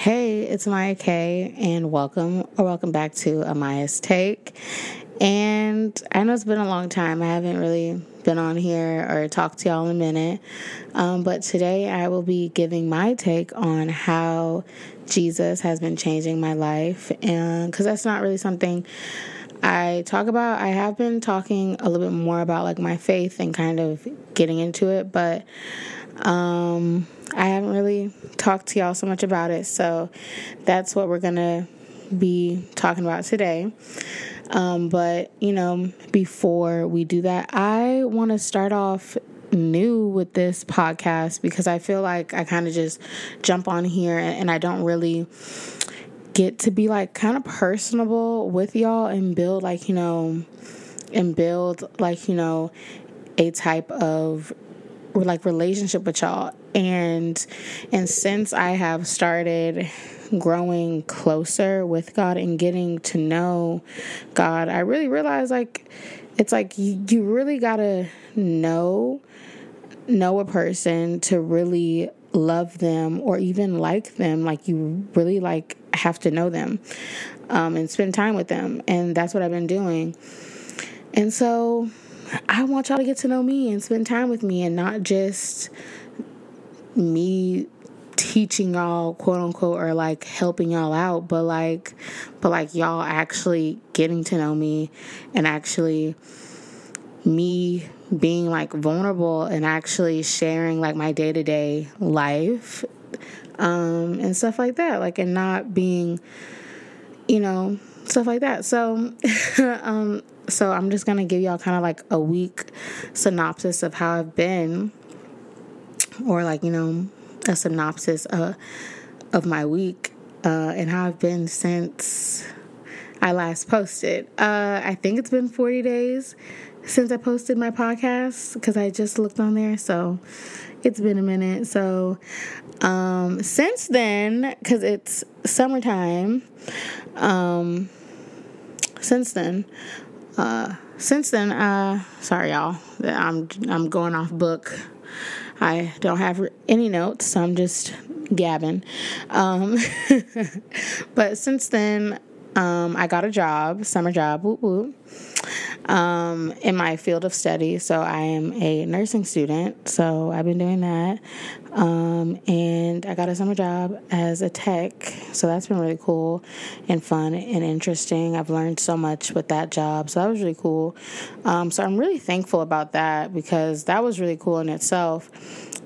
Hey, it's Amaya K, and welcome or welcome back to Amaya's Take. And I know it's been a long time. I haven't really been on here or talked to y'all in a minute. Um, but today I will be giving my take on how Jesus has been changing my life. And because that's not really something I talk about, I have been talking a little bit more about like my faith and kind of getting into it. But, um, I haven't really talked to y'all so much about it. So that's what we're to be talking about today. Um, but, you know, before we do that, I want to start off new with this podcast because I feel like I kind of just jump on here and, and I don't really get to be like kind of personable with y'all and build like, you know, and build like, you know, a type of like relationship with y'all. And and since i have started growing closer with god and getting to know god i really realized like it's like you, you really gotta know know a person to really love them or even like them. Like you really like have to know them um, and spend time with them. And that's what i've been doing. And so I want y'all to get to know me and spend time with me and not just me teaching y'all quote unquote or like helping y'all out but like but like y'all actually getting to know me and actually me being like vulnerable and actually sharing like my day-to-day life um and stuff like that. Like and not being you know stuff like that so um so I'm just gonna give y'all kind of like a week synopsis of how I've been, or like you know a synopsis uh, of my week uh, and how I've been since I last posted. Uh, I think it's been 40 days since I posted my podcast because I just looked on there, so it's been a minute. So um, since then, because it's summertime, um, since then, uh, since then, uh, sorry y'all, I'm I'm going off book. I don't have any notes, so I'm just gabbing. Um, but since then, um, I got a job, summer job, whoop whoop, um, in my field of study. So I am a nursing student. So I've been doing that. Um, and I got a summer job as a tech. So that's been really cool and fun and interesting. I've learned so much with that job. So that was really cool. Um, so I'm really thankful about that because that was really cool in itself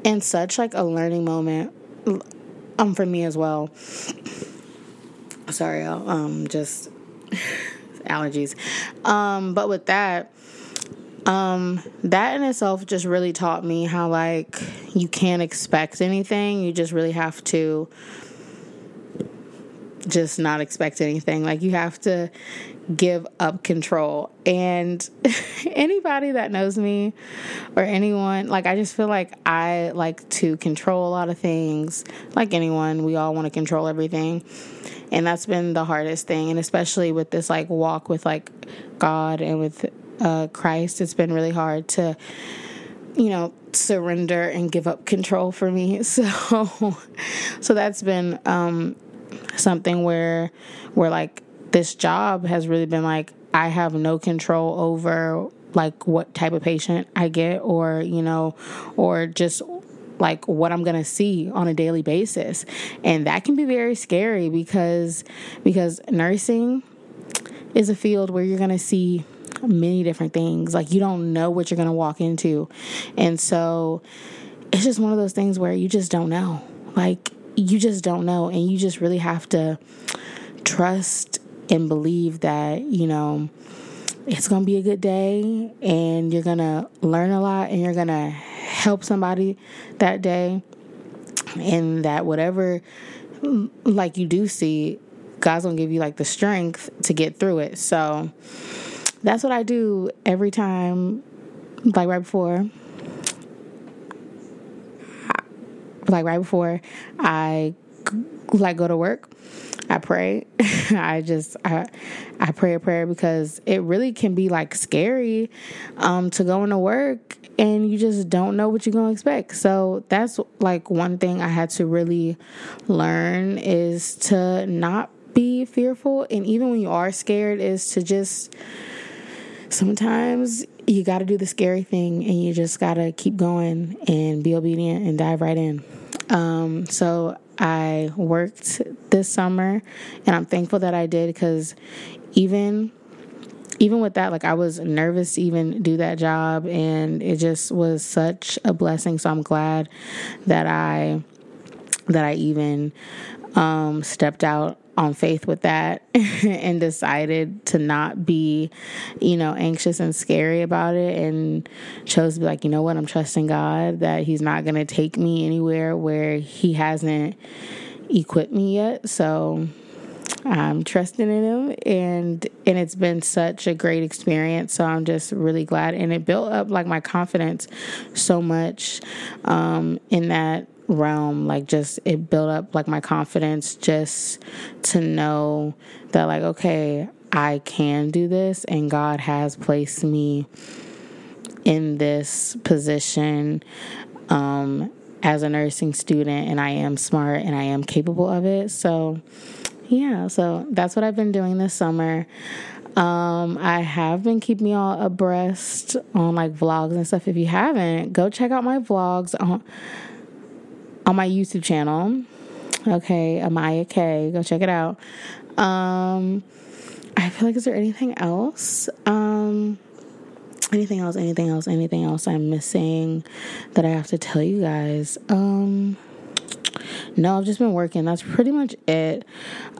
and such like a learning moment um, for me as well. Sorry, y'all. Um, just allergies. Um, but with that, um, that in itself just really taught me how like you can't expect anything. You just really have to just not expect anything. Like you have to give up control. And anybody that knows me or anyone, like I just feel like I like to control a lot of things. Like anyone, we all want to control everything and that's been the hardest thing and especially with this like walk with like god and with uh, christ it's been really hard to you know surrender and give up control for me so so that's been um something where where like this job has really been like i have no control over like what type of patient i get or you know or just like what I'm going to see on a daily basis. And that can be very scary because because nursing is a field where you're going to see many different things. Like you don't know what you're going to walk into. And so it's just one of those things where you just don't know. Like you just don't know and you just really have to trust and believe that, you know, it's going to be a good day and you're going to learn a lot and you're going to help somebody that day and that whatever like you do see god's gonna give you like the strength to get through it so that's what i do every time like right before like right before i like go to work, I pray. I just I I pray a prayer because it really can be like scary um to go into work and you just don't know what you're going to expect. So that's like one thing I had to really learn is to not be fearful and even when you are scared is to just sometimes you got to do the scary thing and you just got to keep going and be obedient and dive right in. Um, so I worked this summer and I'm thankful that I did because even even with that like I was nervous to even do that job and it just was such a blessing so I'm glad that I that I even um, stepped out on faith with that and decided to not be, you know, anxious and scary about it and chose to be like, you know what, I'm trusting God that He's not going to take me anywhere where He hasn't equipped me yet. So I'm trusting in Him and and it's been such a great experience. So I'm just really glad and it built up like my confidence so much um, in that realm like just it built up like my confidence just to know that like okay I can do this and God has placed me in this position um as a nursing student and I am smart and I am capable of it so yeah so that's what I've been doing this summer um, I have been keeping y'all abreast on like vlogs and stuff. If you haven't, go check out my vlogs on on my YouTube channel. Okay, Amaya K. Go check it out. Um, I feel like is there anything else? Um, anything else? Anything else? Anything else I'm missing that I have to tell you guys? Um, no, I've just been working. That's pretty much it.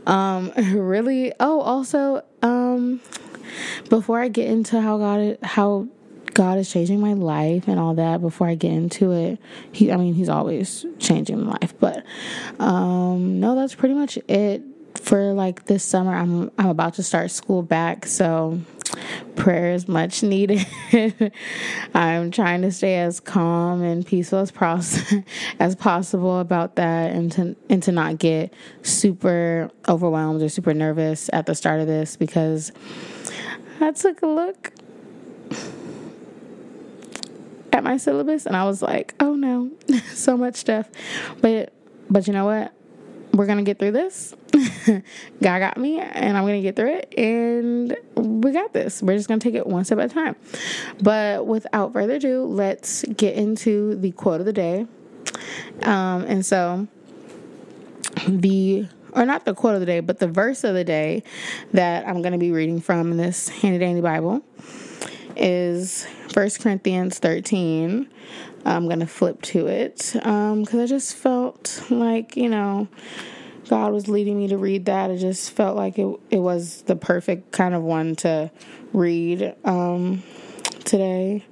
Um, really. Oh, also, um, before I get into how God, how God is changing my life and all that before I get into it. He I mean he's always changing my life, but um no that's pretty much it for like this summer. I'm I'm about to start school back, so prayer is much needed. I'm trying to stay as calm and peaceful as pos- as possible about that and to and to not get super overwhelmed or super nervous at the start of this because I took a look at my syllabus and I was like, oh no, so much stuff. But but you know what? We're gonna get through this. God got me and I'm gonna get through it and we got this. We're just gonna take it one step at a time. But without further ado, let's get into the quote of the day. Um, and so the or not the quote of the day, but the verse of the day that I'm going to be reading from in this handy dandy Bible is 1 Corinthians 13. I'm going to flip to it because um, I just felt like, you know, God was leading me to read that. I just felt like it, it was the perfect kind of one to read um, today.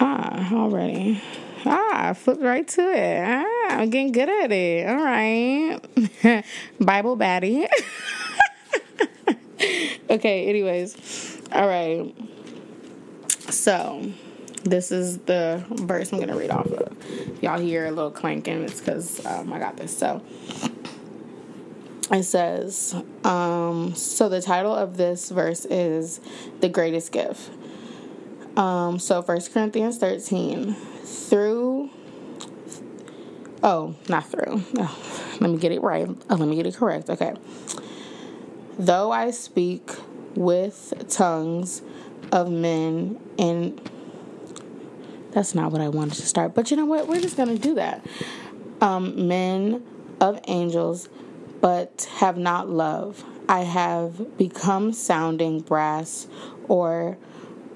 Ah, already. Ah, flipped right to it. Ah, I'm getting good at it. All right. Bible baddie. okay, anyways. All right. So, this is the verse I'm going to read off of. Y'all hear a little clanking, it's because um, I got this. So, it says, um, so the title of this verse is The Greatest Gift. Um, so, 1 Corinthians 13, through, oh, not through. Oh, let me get it right. Oh, let me get it correct. Okay. Though I speak with tongues of men and that's not what I wanted to start. But you know what? We're just going to do that. Um, men of angels, but have not love. I have become sounding brass or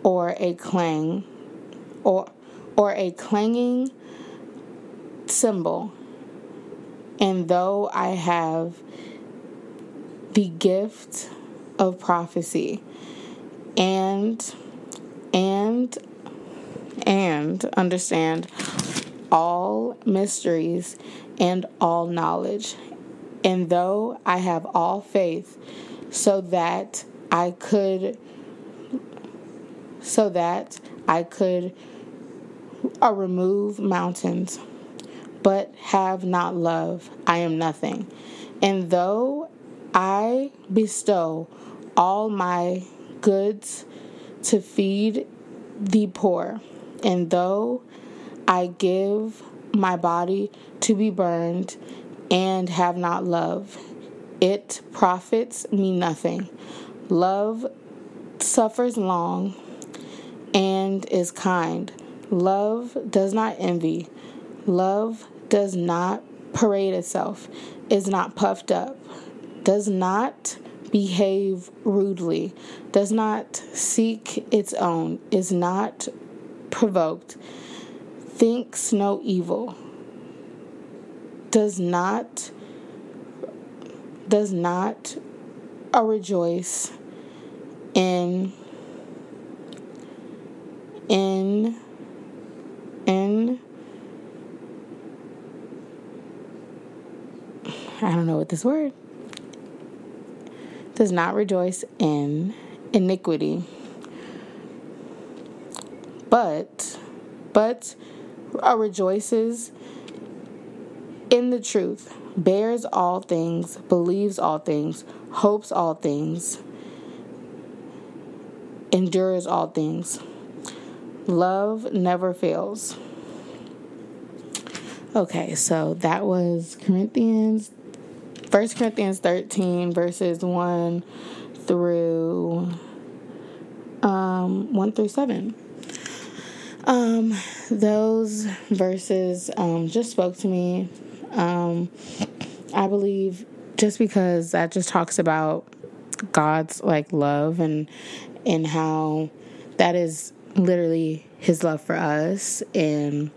or a clang or or a clanging cymbal. And though I have the gift of prophecy and and and understand all mysteries and all knowledge. And though I have all faith, so that I could so that I could uh, remove mountains, but have not love, I am nothing. And though I bestow all my goods to feed the poor, and though I give my body to be burned and have not love, it profits me nothing. Love suffers long and is kind. Love does not envy. Love does not parade itself, is not puffed up, does not behave rudely, does not seek its own, is not provoked, thinks no evil, does not does not rejoice in in in I don't know what this word does not rejoice in iniquity. But but rejoices in the truth bears all things believes all things hopes all things endures all things. Love never fails. Okay so that was corinthians 1 Corinthians 13, verses 1 through um, 1 through 7. Um, those verses um, just spoke to me. Um, I believe just because that just talks about God's like love and and how that is literally his love for us and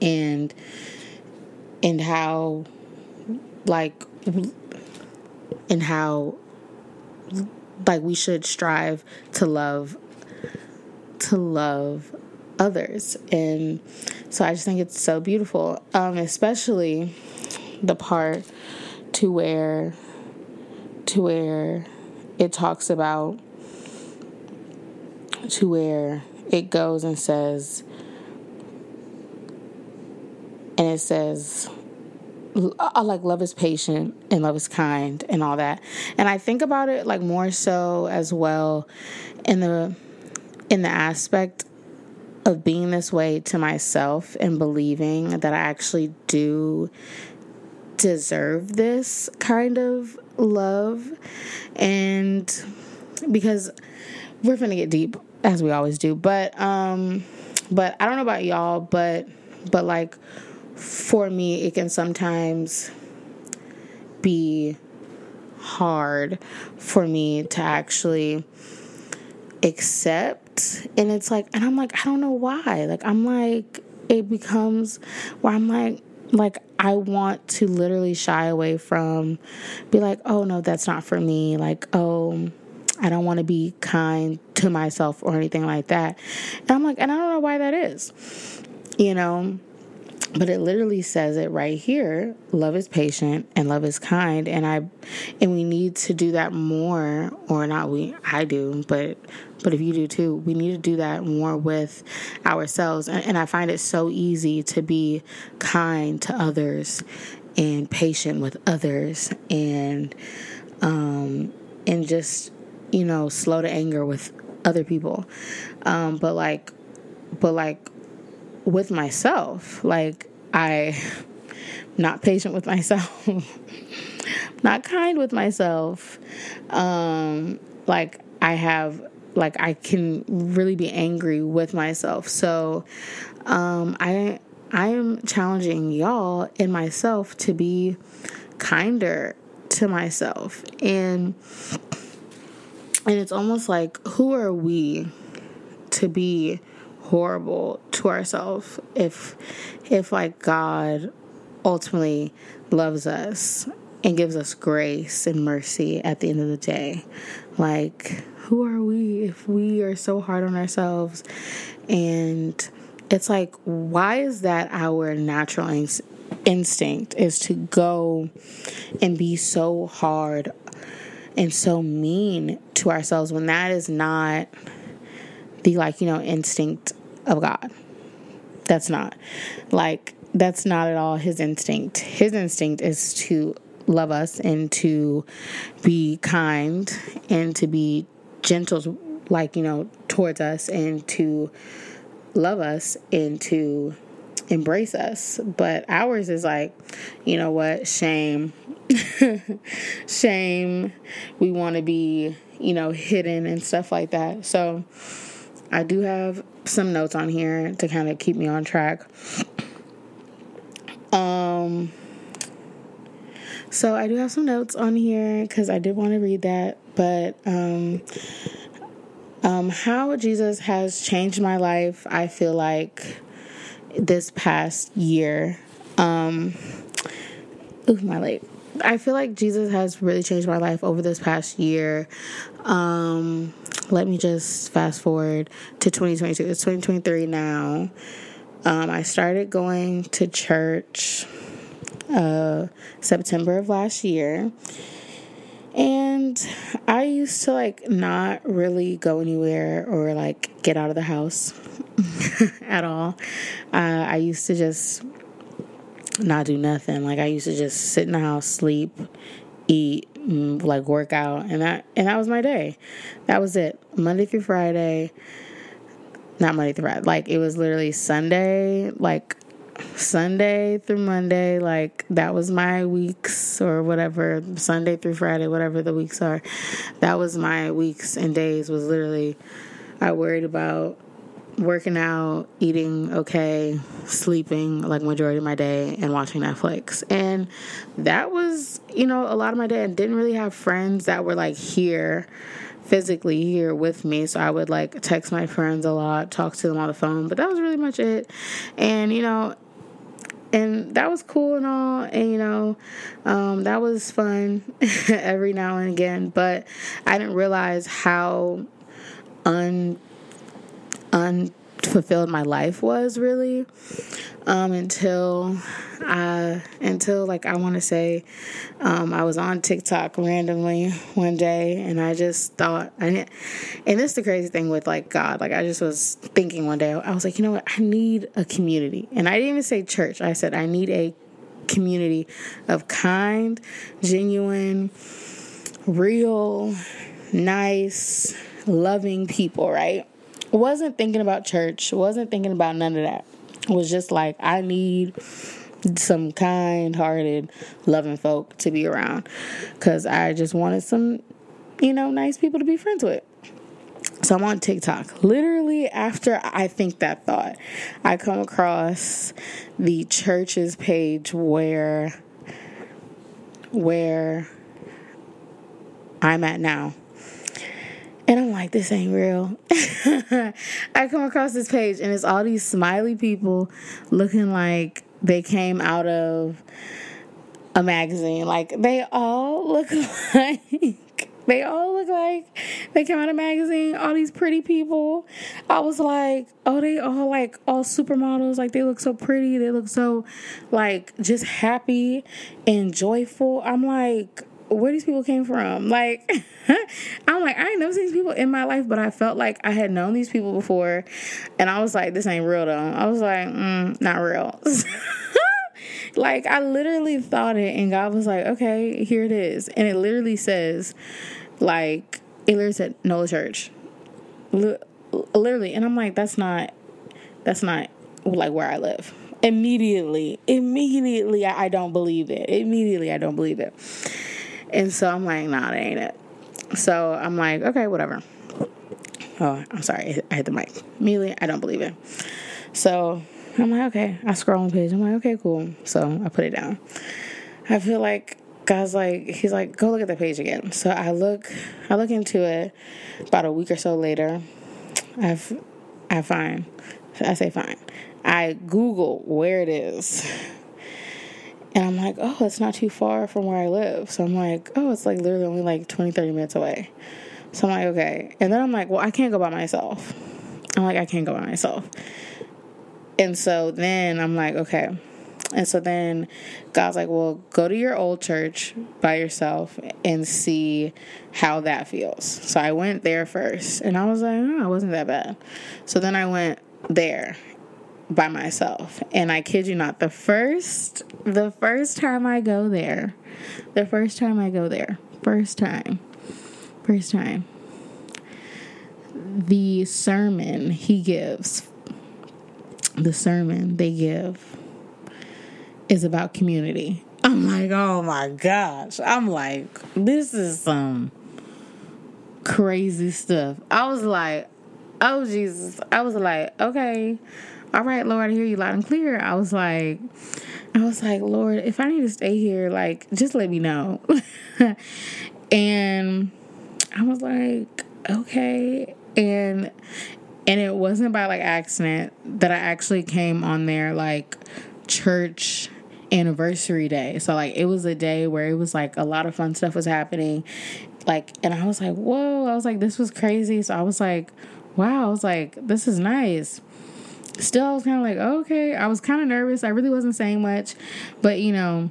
and and how like and how like we should strive to love to love others. And so i just think it's so beautiful um especially the part to where to where it talks about to where it goes and says and it says I like love is patient and love is kind and all that. And I think about it like more so as well in the in the aspect of being this way to myself and believing that I actually do deserve this kind of love and because we're gonna get deep as we always do but um but I don't know about y'all but but like for me, it can sometimes be hard for me to actually accept. And it's like, and I'm like, I don't know why. Like, I'm like, it becomes where I'm like, like I want to literally shy away from, be like, oh no, that's not for me. Like, oh, I don't want to be kind to myself or anything like that. And I'm like, and I don't know why that is. You know, but it literally says it right here love is patient and love is kind. And i and we need to do that more or not we i do but but if you do too we need to do that more with ourselves. And, and i find it so easy to be kind to others and patient with others and um and just you know slow to anger with other people. Um but like but like with myself. Like I not patient with myself. not kind with myself. Um like I have like I can really be angry with myself. So um I I am challenging y'all and myself to be kinder to myself and and it's almost like who are we to be horrible to ourselves if if like God ultimately loves us and gives us grace and mercy at the end of the day. Like who are we if we are so hard on ourselves and it's like why is that our natural in- instinct is to go and be so hard and so mean to ourselves when that is not the like you know instinct of God. That's not like that's not at all his instinct. His instinct is to love us and to be kind and to be gentle like you know towards us and to love us and to embrace us. But ours is like you know what? Shame. Shame. We want to be you know hidden and stuff like that. So i do have some notes on here to kind of keep me on track um so I do have some notes on here because I did want to read that. But um, um, how Jesus has changed my life, I feel like this past year. Um, ooh, my leg. I feel like Jesus has really changed my life over this past year. Um, let me just fast forward to 2022. It's 2023 now. Um, I started going to church uh, September of last year. And I used to like not really go anywhere or like get out of the house at all. Uh, I used to just not do nothing. Like I used to just sit in the house, sleep, eat, mm, like work out, and that and that was my day. That was it. Monday through Friday. Not Monday through Friday. Like it was literally Sunday, like Sunday through Monday, like that was my weeks or whatever, Sunday through Friday, whatever the weeks are. That was my weeks and days was literally I worried about working out, eating okay, sleeping like majority of my day and watching Netflix. And that was, you know, a lot of my day. I didn't really have friends that were like here physically here with me. So I would like text my friends a lot, talk to them on the phone, but that was really much it. And you know, and that was cool and all and you know um, that was fun every now and again but i didn't realize how un unfulfilled my life was really um, until I until like I want to say um, I was on TikTok randomly one day and I just thought I and this is the crazy thing with like God like I just was thinking one day I was like you know what? I need a community. And I didn't even say church I said I need a community of kind genuine real nice loving people right wasn't thinking about church wasn't thinking about none of that was just like, I need some kind hearted, loving folk to be around because I just wanted some, you know, nice people to be friends with. So I'm on TikTok. Literally, after I think that thought, I come across the church's page where where I'm at now. And I'm like, this ain't real. I come across this page and it's all these smiley people looking like they came out of a magazine. Like they all look like they all look like they came out of a magazine. All these pretty people. I was like, oh, they all like all supermodels. Like they look so pretty. They look so like just happy and joyful. I'm like, where these people came from. Like, I'm like, I ain't never seen these people in my life, but I felt like I had known these people before. And I was like, this ain't real though. I was like, mm, not real. like, I literally thought it, and God was like, okay, here it is. And it literally says, like, it literally said, no church. Literally. And I'm like, that's not, that's not like where I live. Immediately, immediately, I don't believe it. Immediately, I don't believe it. And so I'm like, nah, that ain't it. So I'm like, okay, whatever. Oh, I'm sorry, I hit the mic. Immediately, I don't believe it. So I'm like, okay. I scroll on the page. I'm like, okay, cool. So I put it down. I feel like God's like, he's like, go look at the page again. So I look, I look into it. About a week or so later, I've, I find, I say fine. I Google where it is. And I'm like, oh, it's not too far from where I live. So I'm like, oh, it's like literally only like 20, 30 minutes away. So I'm like, okay. And then I'm like, well, I can't go by myself. I'm like, I can't go by myself. And so then I'm like, okay. And so then God's like, well, go to your old church by yourself and see how that feels. So I went there first and I was like, oh, it wasn't that bad. So then I went there by myself. And I kid you not, the first the first time I go there, the first time I go there, first time, first time, the sermon he gives, the sermon they give is about community. I'm like, oh my gosh. I'm like, this is some crazy stuff. I was like, oh Jesus. I was like, okay, all right, Lord, I hear you loud and clear. I was like, I was like, Lord, if I need to stay here, like, just let me know. and I was like, okay. And and it wasn't by like accident that I actually came on there like church anniversary day. So like it was a day where it was like a lot of fun stuff was happening. Like and I was like, "Whoa." I was like, "This was crazy." So I was like, "Wow." I was like, "This is nice." Still I was kind of like, "Okay." I was kind of nervous. I really wasn't saying much, but you know,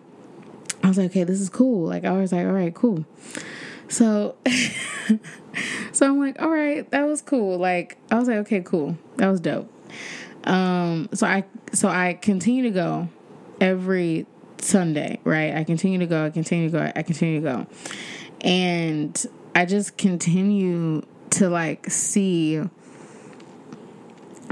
I was like, "Okay, this is cool." Like I was like, "All right, cool." So so I'm like, "All right, that was cool." Like I was like, "Okay, cool. That was dope." Um so I so I continue to go every Sunday, right? I continue to go, I continue to go, I continue to go. And I just continue to like see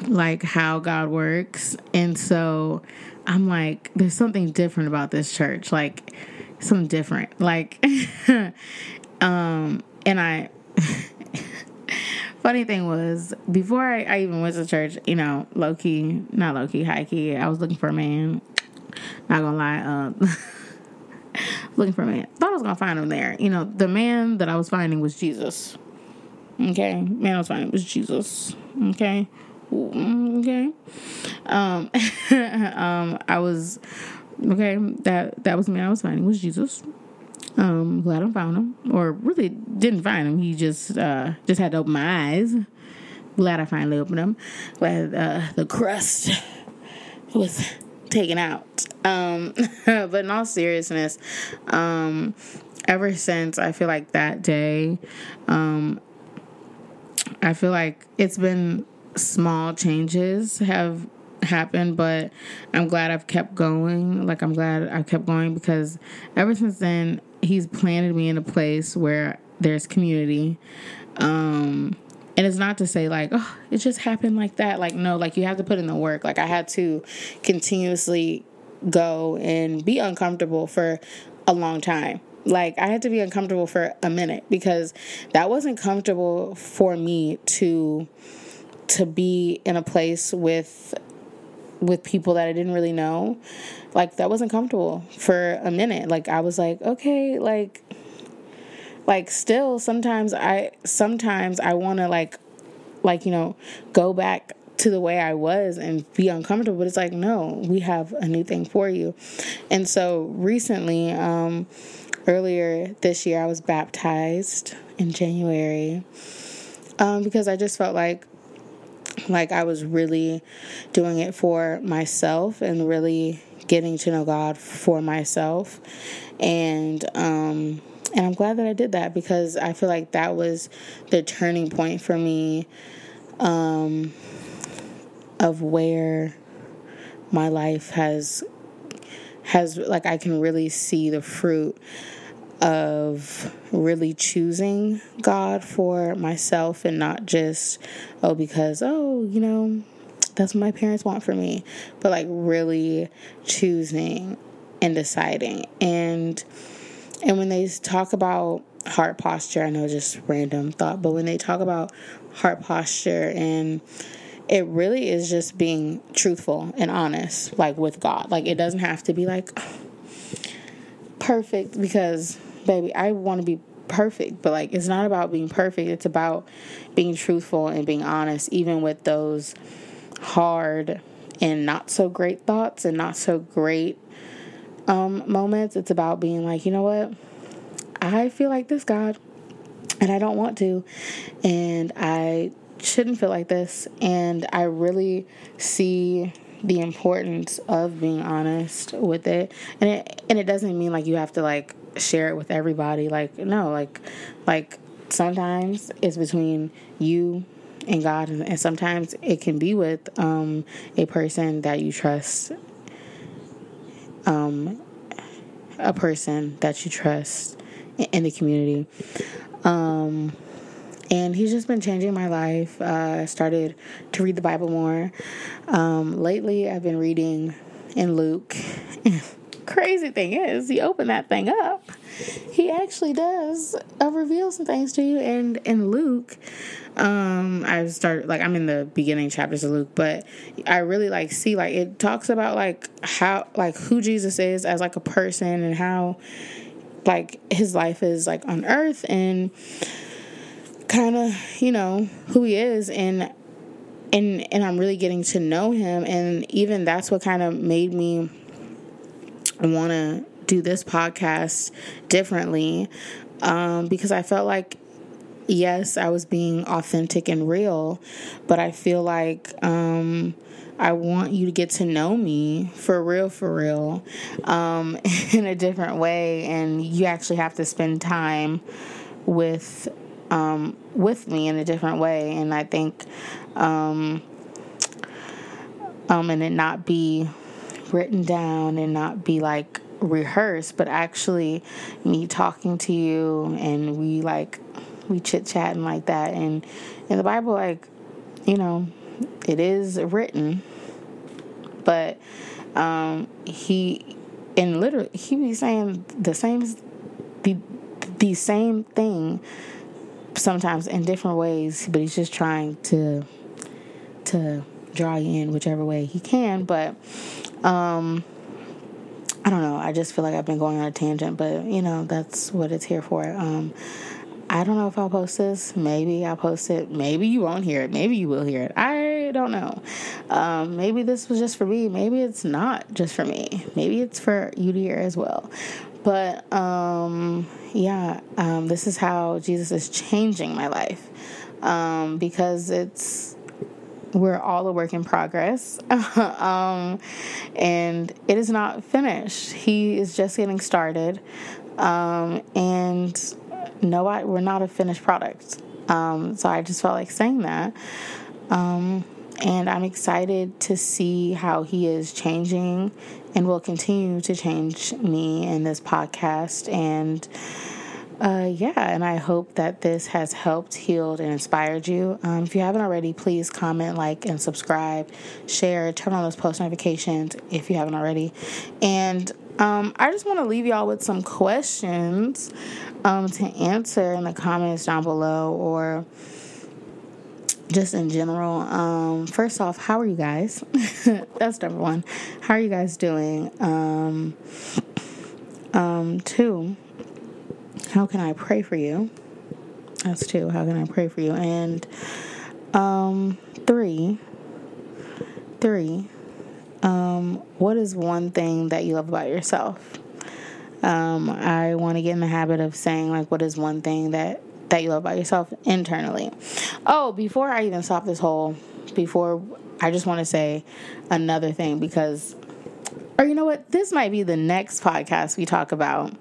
like how God works. And so I'm like, there's something different about this church. Like something different. Like um and I funny thing was before I, I, even went to church, you know, low key, not low key, high key, I was looking for a man. Not gonna lie, um, looking for a man. Thought I was gonna find him there. You know, the man that I was finding was Jesus. Okay, man I was finding was Jesus. Okay, okay. Um, um, I was okay. That that was me. I was finding was Jesus. Um, glad I found him, or really didn't find him. He just uh just had to open my eyes. Glad I finally opened them. Glad uh, the crust was taken out. Um, but in all seriousness, um, ever since I feel like that day, um, I feel like it's been small changes have happened, but I'm glad I've kept going. Like, I'm glad I've kept going because ever since then, he's planted me in a place where there's community. Um, and it's not to say like oh it just happened like that like no like you have to put in the work like i had to continuously go and be uncomfortable for a long time like i had to be uncomfortable for a minute because that wasn't comfortable for me to to be in a place with with people that i didn't really know like that wasn't comfortable for a minute. Like i was like okay like like still sometimes I sometimes I want to like like you know go back to the way I was and be uncomfortable but it's like no we have a new thing for you. And so recently um earlier this year I was baptized in January um because I just felt like like I was really doing it for myself and really getting to know God for myself. And um and I'm glad that I did that because I feel like that was the turning point for me um, of where my life has has like I can really see the fruit of really choosing God for myself and not just oh because oh you know that's what my parents want for me but like really choosing and deciding and and when they talk about heart posture, I know just random thought, but when they talk about heart posture and it really is just being truthful and honest, like with God. Like it doesn't have to be like perfect because, baby, I want to be perfect, but like it's not about being perfect. It's about being truthful and being honest, even with those hard and not so great thoughts and not so great um, moments, it's about being like, you know what? I feel like this, God, and I don't want to. And I shouldn't feel like this. And I really see the importance of being honest with it. And it and it doesn't mean like you have to like share it with everybody. Like no, like like sometimes it's between you and God, and, sometimes it can be with um, a person that you trust, um, a person that you trust in, the community. Um, and he's just been changing my life. Uh, I started to read the Bible more. Um, lately, I've been reading in Luke. Crazy thing is, he opened that thing up. He actually does uh, reveal some things to you. And in Luke, um, I started like I'm in the beginning chapters of Luke, but I really like see like it talks about like how like who Jesus is as like a person and how like his life is like on earth and kind of you know who he is and and and I'm really getting to know him and even that's what kind of made me want to do this podcast differently um, because I felt like yes I was being authentic and real but I feel like um, I want you to get to know me for real, for real, um, in a different way. And you actually have to spend time with um, with me in a different way. And I think, um, um, and it not be written down and not be like rehearsed, but actually me talking to you and we like we chit chatting like that. And in the Bible, like you know, it is written, but um, he and literally he be saying the same the the same thing sometimes in different ways, but he's just trying to to draw you in whichever way he can. But um, I don't know. I just feel like I've been going on a tangent, but you know that's what it's here for. Um, I don't know if I'll post this. Maybe I'll post it. Maybe you won't hear it. Maybe you will hear it. I don't know. Um, maybe this was just for me. Maybe it's not just for me. Maybe it's for you to hear as well. But um, yeah, um, this is how Jesus is changing my life. Um, because it's we're all a work in progress. Um, and it is not finished. He is just getting started. Um, and no I, we're not a finished product. Um, so i just felt like saying that. Um, and i'm excited to see how he is changing and will continue to change me in this podcast. And uh, yeah, and I hope that this has helped, healed, and inspired you. Um, if you haven't already, please comment, like, and subscribe, share, turn on those post notifications if you haven't already. And um, I just want to leave y'all with some questions um, to answer in the comments down below or just in general. Um, first off, how are you guys? That's number one. How are you guys doing? Um, um, two, how can I pray for you? That's two. How can I pray for you? And um, three, three, um, what is one thing that you love about yourself? Um, I want to get in the habit of saying, like, what is one thing that that you love about yourself internally. Oh, before I even stop this whole, before I just want to say another thing because, or you know what, this might be the next podcast we talk about.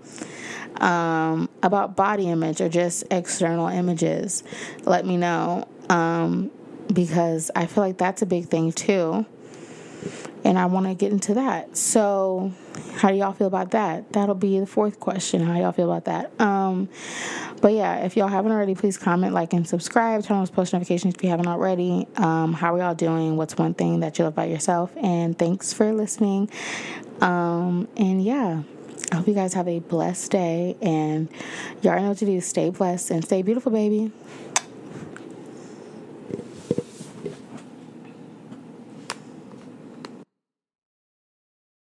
Um, about body image or just external images, let me know. Um, because I feel like that's a big thing too. And I want to get into that. So, how do y'all feel about that? That'll be the fourth question. How y'all feel about that? Um, but yeah, if y'all haven't already, please comment, like, and subscribe. Turn on those post notifications if you haven't already. Um, how are y'all doing? What's one thing that you love about yourself? And thanks for listening. Um, and yeah, I hope you guys have a blessed day. And y'all know what to do. Stay blessed and stay beautiful, baby.